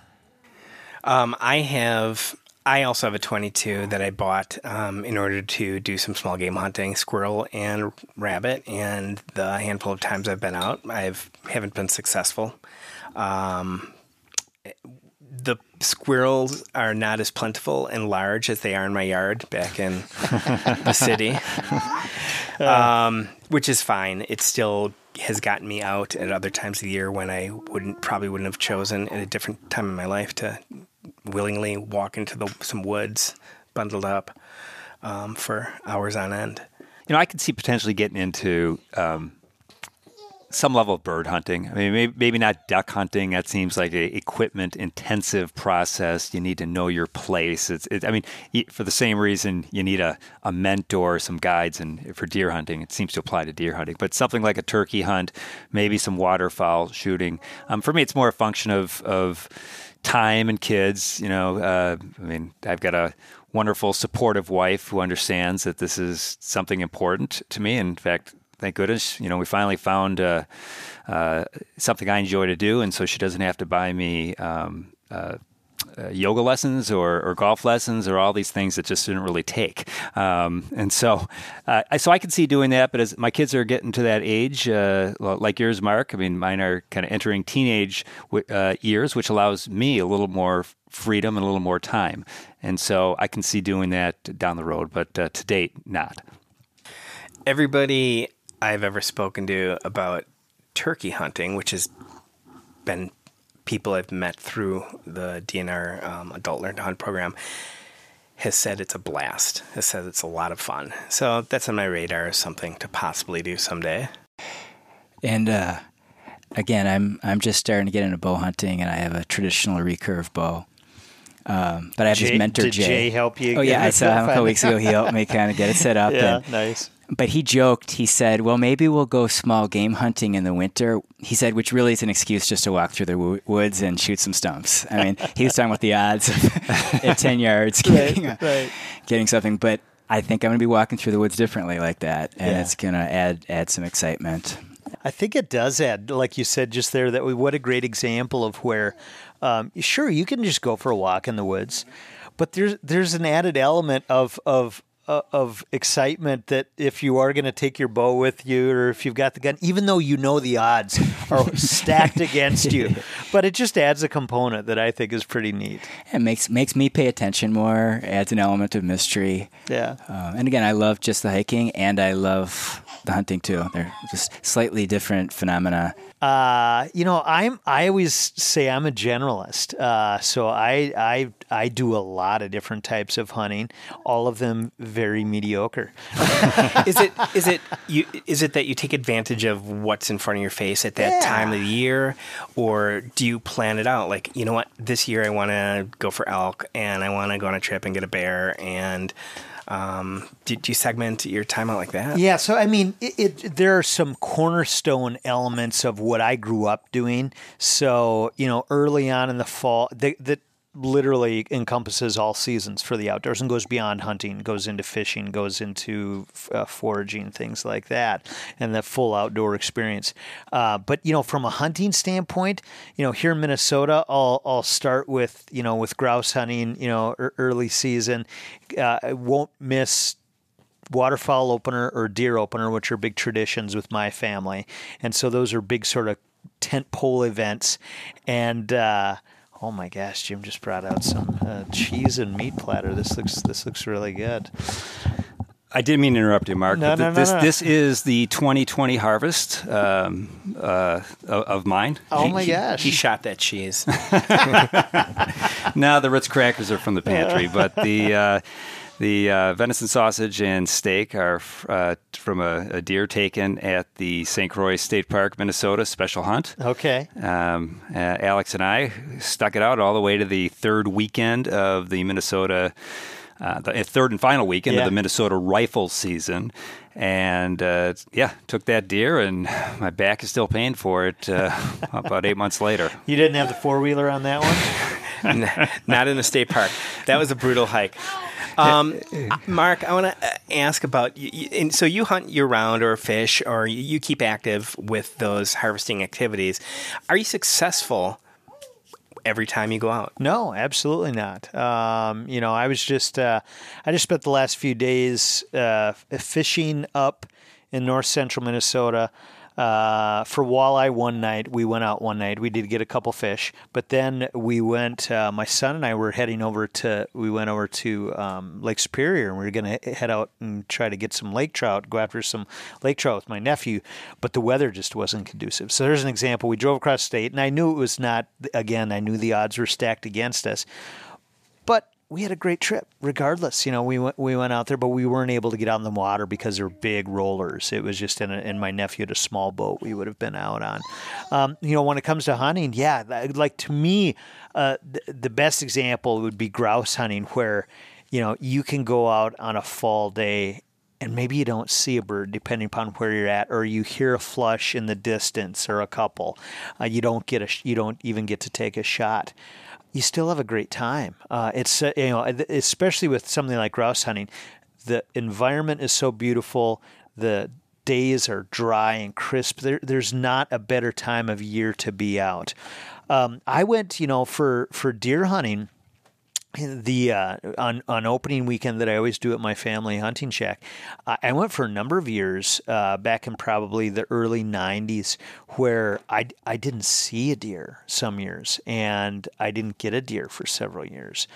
Um, I have. I also have a 22 that I bought um, in order to do some small game hunting, squirrel and rabbit. And the handful of times I've been out, I haven't been successful. Um, the squirrels are not as plentiful and large as they are in my yard back in the city, um, which is fine. It's still has gotten me out at other times of the year when I wouldn't probably wouldn't have chosen at a different time in my life to willingly walk into the, some woods bundled up um, for hours on end. You know, I could see potentially getting into um, some level of bird hunting. I mean, maybe, maybe not duck hunting. That seems like a equipment intensive process. You need to know your place. It's, it, I mean, for the same reason you need a, a mentor, some guides, and for deer hunting, it seems to apply to deer hunting. But something like a turkey hunt, maybe some waterfowl shooting. Um, for me, it's more a function of of time and kids. You know, uh, I mean, I've got a wonderful, supportive wife who understands that this is something important to me. In fact, thank goodness, you know, we finally found uh, uh, something I enjoy to do, and so she doesn't have to buy me. Um, uh, uh, yoga lessons or, or, golf lessons or all these things that just didn't really take. Um, and so, uh, I, so I can see doing that. But as my kids are getting to that age, uh, like yours, Mark, I mean, mine are kind of entering teenage uh, years, which allows me a little more freedom and a little more time. And so I can see doing that down the road, but uh, to date, not. Everybody I've ever spoken to about turkey hunting, which has been people I've met through the DNR um, Adult Learn to Hunt program has said it's a blast. Has said it's a lot of fun. So that's on my radar as something to possibly do someday. And uh, again, I'm I'm just starting to get into bow hunting, and I have a traditional recurve bow. Um, but I have Jay, his mentor did Jay. Jay help you? Oh yeah, I saw him a couple weeks ago. He helped me kind of get it set up. yeah, and, nice but he joked. He said, "Well, maybe we'll go small game hunting in the winter." He said, which really is an excuse just to walk through the w- woods and shoot some stumps. I mean, he was talking about the odds at ten yards getting, right, right. getting something. But I think I'm going to be walking through the woods differently like that, and yeah. it's going to add add some excitement. I think it does add, like you said just there, that we what a great example of where, um, sure, you can just go for a walk in the woods, but there's there's an added element of of of excitement that if you are going to take your bow with you or if you've got the gun, even though you know the odds are stacked against you, but it just adds a component that I think is pretty neat. It makes makes me pay attention more. Adds an element of mystery. Yeah. Uh, and again, I love just the hiking, and I love the hunting too. They're just slightly different phenomena. Uh, you know, I'm I always say I'm a generalist. Uh, so I I I do a lot of different types of hunting, all of them very mediocre. is it is it you is it that you take advantage of what's in front of your face at that yeah. time of the year or do you plan it out like, you know what, this year I want to go for elk and I want to go on a trip and get a bear and um, do, do, you segment your time out like that? Yeah. So, I mean, it, it, there are some cornerstone elements of what I grew up doing. So, you know, early on in the fall, the, the literally encompasses all seasons for the outdoors and goes beyond hunting, goes into fishing, goes into uh, foraging, things like that, and the full outdoor experience. Uh, but you know, from a hunting standpoint, you know, here in Minnesota, I'll I'll start with you know with grouse hunting, you know, early season. Uh, I won't miss waterfowl opener or deer opener, which are big traditions with my family, and so those are big sort of tent pole events, and uh, Oh my gosh, Jim just brought out some uh, cheese and meat platter. This looks this looks really good. I didn't mean to interrupt you, Mark. No, no, no, this no. this is the 2020 harvest um, uh, of mine. Oh my gosh! He, he shot that cheese. now the Ritz crackers are from the pantry, but the. Uh, the uh, venison sausage and steak are uh, from a, a, deer taken at the St. Croix State Park, Minnesota special hunt. Okay. Um, uh, Alex and I stuck it out all the way to the third weekend of the Minnesota, uh, the third and final weekend yeah. of the Minnesota rifle season. And uh, yeah, took that deer, and my back is still paying for it uh, about eight months later. You didn't have the four wheeler on that one? Not in a state park. That was a brutal hike. Um, Mark, I want to uh, ask about. And so you hunt year round, or fish, or you keep active with those harvesting activities. Are you successful? Every time you go out? No, absolutely not. Um, you know, I was just uh, I just spent the last few days uh, fishing up in north central Minnesota. Uh, for walleye one night. We went out one night. We did get a couple fish, but then we went. Uh, my son and I were heading over to. We went over to um, Lake Superior, and we were going to head out and try to get some lake trout. Go after some lake trout with my nephew, but the weather just wasn't conducive. So there's an example. We drove across state, and I knew it was not. Again, I knew the odds were stacked against us, we had a great trip regardless. You know, we went we went out there, but we weren't able to get out in the water because they're big rollers. It was just in a, and my nephew had a small boat we would have been out on. Um, you know, when it comes to hunting, yeah, like to me, uh, the, the best example would be grouse hunting, where you know you can go out on a fall day and maybe you don't see a bird depending upon where you're at or you hear a flush in the distance or a couple uh, you don't get a you don't even get to take a shot you still have a great time. Uh, it's uh, you know, especially with something like grouse hunting, the environment is so beautiful. The days are dry and crisp. There, there's not a better time of year to be out. Um, I went, you know, for for deer hunting the uh, on on opening weekend that I always do at my family hunting shack, I went for a number of years uh, back in probably the early '90s, where I I didn't see a deer some years, and I didn't get a deer for several years,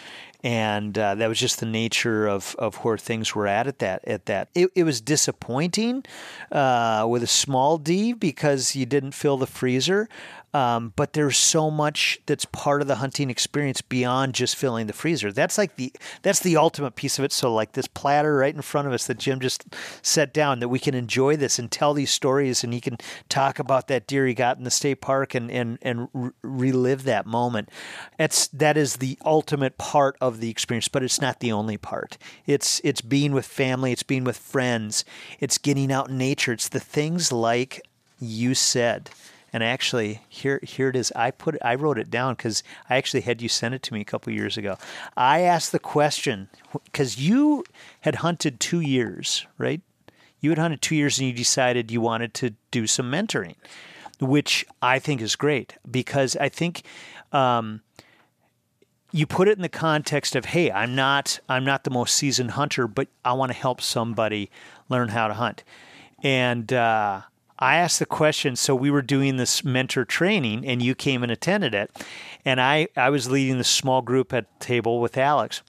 and uh, that was just the nature of, of where things were at at that at that. It, it was disappointing uh, with a small D because you didn't fill the freezer. Um, but there's so much that's part of the hunting experience beyond just filling the freezer. That's like the that's the ultimate piece of it. So like this platter right in front of us that Jim just set down, that we can enjoy this and tell these stories, and he can talk about that deer he got in the state park and and and re- relive that moment. That's that is the ultimate part of the experience, but it's not the only part. It's it's being with family, it's being with friends, it's getting out in nature. It's the things like you said and actually, here here it is. I put I wrote it down because I actually had you send it to me a couple years ago. I asked the question because you had hunted two years, right? You had hunted two years, and you decided you wanted to do some mentoring, which I think is great because I think. Um, you put it in the context of hey i'm not i'm not the most seasoned hunter but i want to help somebody learn how to hunt and uh, I asked the question. So we were doing this mentor training, and you came and attended it, and I I was leading the small group at table with Alex.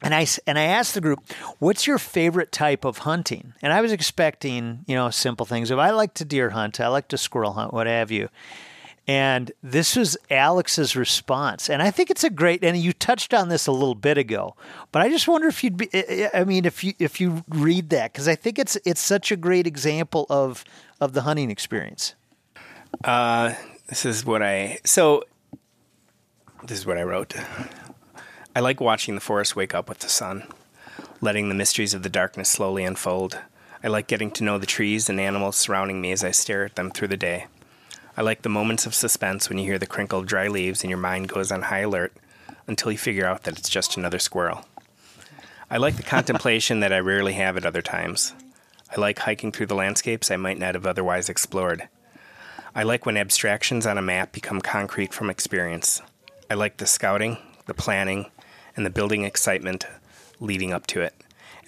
And I, and I asked the group, what's your favorite type of hunting? And I was expecting, you know, simple things. If I like to deer hunt, I like to squirrel hunt, what have you. And this was Alex's response. And I think it's a great and you touched on this a little bit ago. But I just wonder if you'd be I mean if you if you read that cuz I think it's it's such a great example of of the hunting experience. Uh this is what I so this is what I wrote. I like watching the forest wake up with the sun, letting the mysteries of the darkness slowly unfold. I like getting to know the trees and animals surrounding me as I stare at them through the day. I like the moments of suspense when you hear the crinkle of dry leaves and your mind goes on high alert until you figure out that it's just another squirrel. I like the contemplation that I rarely have at other times. I like hiking through the landscapes I might not have otherwise explored. I like when abstractions on a map become concrete from experience. I like the scouting, the planning, and the building excitement leading up to it.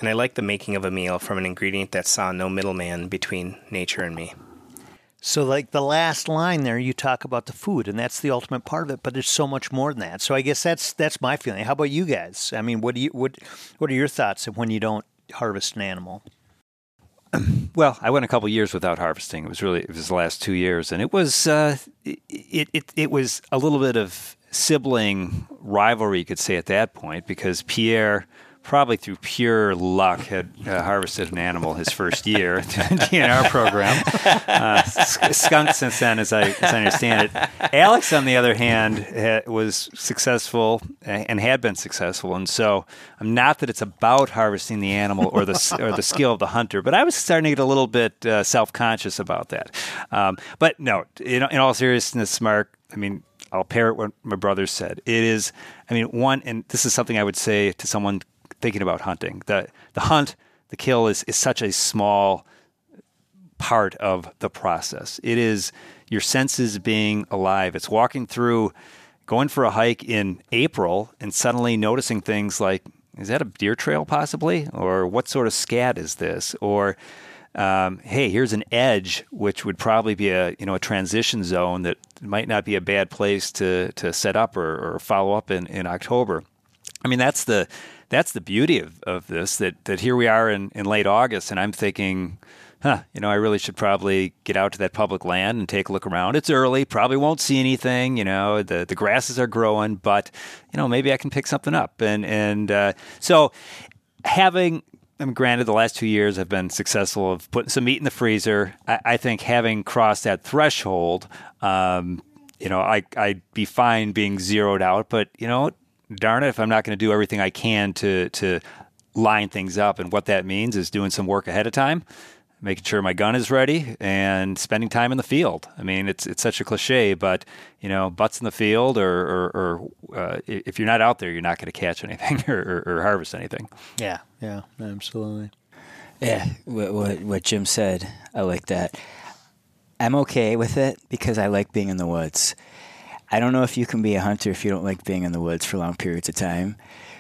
And I like the making of a meal from an ingredient that saw no middleman between nature and me. So, like the last line there, you talk about the food, and that's the ultimate part of it. But there's so much more than that. So, I guess that's that's my feeling. How about you guys? I mean, what do you what what are your thoughts of when you don't harvest an animal? Well, I went a couple years without harvesting. It was really it was the last two years, and it was uh, it, it it was a little bit of sibling rivalry, you could say, at that point, because Pierre probably through pure luck, had uh, harvested an animal his first year in the DNR program. Uh, skunk since then, as I, as I understand it. Alex, on the other hand, ha- was successful and had been successful, and so um, not that it's about harvesting the animal or the or the skill of the hunter, but I was starting to get a little bit uh, self conscious about that. Um, but no, in, in all seriousness, Mark, I mean, I'll parrot what my brother said. It is, I mean, one, and this is something I would say to someone thinking about hunting. The the hunt, the kill is is such a small part of the process. It is your senses being alive. It's walking through, going for a hike in April and suddenly noticing things like, is that a deer trail possibly? Or what sort of scat is this? Or um, hey, here's an edge, which would probably be a you know a transition zone that might not be a bad place to to set up or, or follow up in, in October. I mean, that's the that's the beauty of, of this that that here we are in, in late August, and I'm thinking, huh, you know, I really should probably get out to that public land and take a look around. It's early, probably won't see anything, you know, the, the grasses are growing, but, you know, maybe I can pick something up. And, and uh, so having, I mean, granted, the last two years I've been successful of putting some meat in the freezer. I, I think having crossed that threshold, um, you know, I, I'd be fine being zeroed out, but, you know, darn it, if I'm not going to do everything I can to, to line things up, and what that means is doing some work ahead of time making sure my gun is ready and spending time in the field. I mean, it's it's such a cliche, but you know, butts in the field, or, or, or uh, if you're not out there, you're not going to catch anything or, or, or, harvest anything. Yeah, yeah, absolutely. Yeah, what, what, what Jim said, I like that. I'm okay with it because I like being in the woods. I don't know if you can be a hunter if you don't like being in the woods for long periods of time.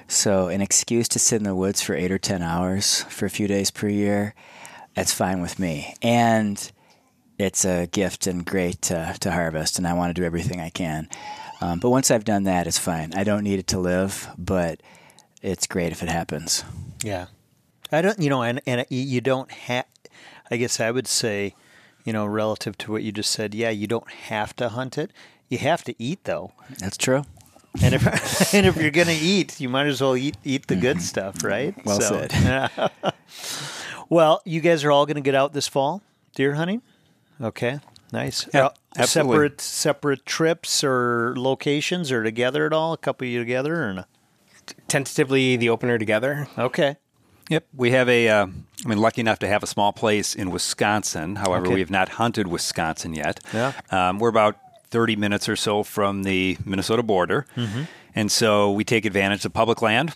So, an excuse to sit in the woods for eight or 10 hours for a few days per year that's fine with me. And it's a gift and great to, to harvest, and I want to do everything I can. Um, but once I've done that, it's fine. I don't need it to live, but it's great if it happens. Yeah, I don't. You know, and and you don't have. I guess I would say, you know, relative to what you just said, yeah, you don't have to hunt it. You have to eat though. That's true. And if and if you're gonna eat, you might as well eat eat the good stuff, right? Well so, said. Well, you guys are all going to get out this fall deer hunting. Okay, nice. Yeah, uh, separate separate trips or locations or together at all? A couple of you together or no? Tentatively, the opener together. Okay. Yep, we have a. Uh, I mean, lucky enough to have a small place in Wisconsin. However, okay. we have not hunted Wisconsin yet. Yeah. Um, we're about 30 minutes or so from the Minnesota border. Mm-hmm. And so we take advantage of public land.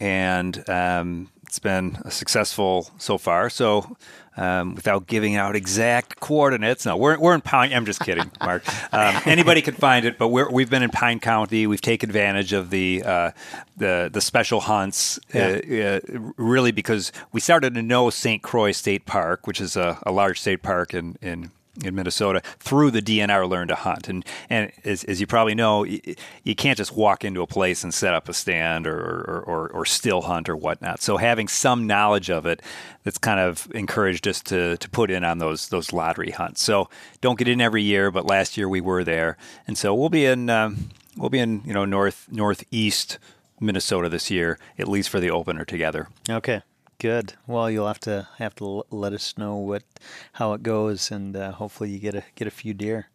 And um, it's been successful so far. So, um, without giving out exact coordinates, no, we're, we're in Pine. I'm just kidding, Mark. Um, anybody can find it, but we have been in Pine County. We've taken advantage of the uh, the the special hunts, uh, uh, really because we started to know St. Croix State Park, which is a, a large state park in in in Minnesota through the DNR Learn to Hunt. And and as, as you probably know, you, can't just walk into a place and set up a stand or, or, or, or, still hunt or whatnot. So having some knowledge of it, that's kind of encouraged us to, to put in on those those lottery hunts. So don't get in every year, but last year we were there, and so we'll be in um, we'll be in you know north northeast Minnesota this year, at least for the opener together. Okay. Good. Well, you'll have to have to let us know what how it goes, and uh, hopefully you get a get a few deer.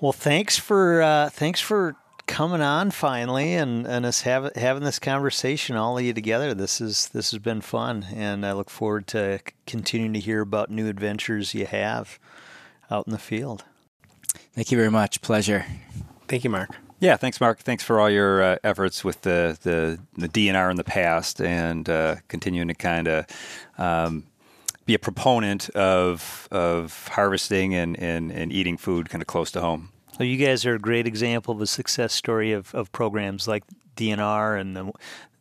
Well, thanks for uh, thanks for coming on finally, and, and us have, having this conversation, all of you together. This is this has been fun, and I look forward to continuing to hear about new adventures you have out in the field. Thank you very much. Pleasure. Thank you, Mark. Yeah, thanks, Mark. Thanks for all your uh, efforts with the, the, the DNR in the past and uh, continuing to kind of um, be a proponent of of harvesting and, and, and eating food kind of close to home. So you guys are a great example of a success story of, of programs like DNR and the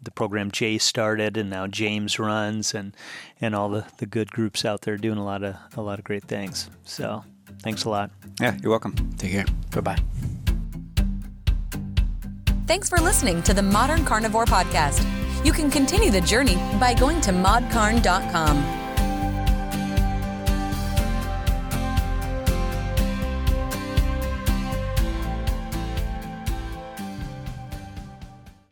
the program Jay started and now James runs and and all the, the good groups out there doing a lot of a lot of great things. So thanks a lot. Yeah, you're welcome. Take care. Bye-bye. Thanks for listening to the Modern Carnivore Podcast. You can continue the journey by going to modcarn.com.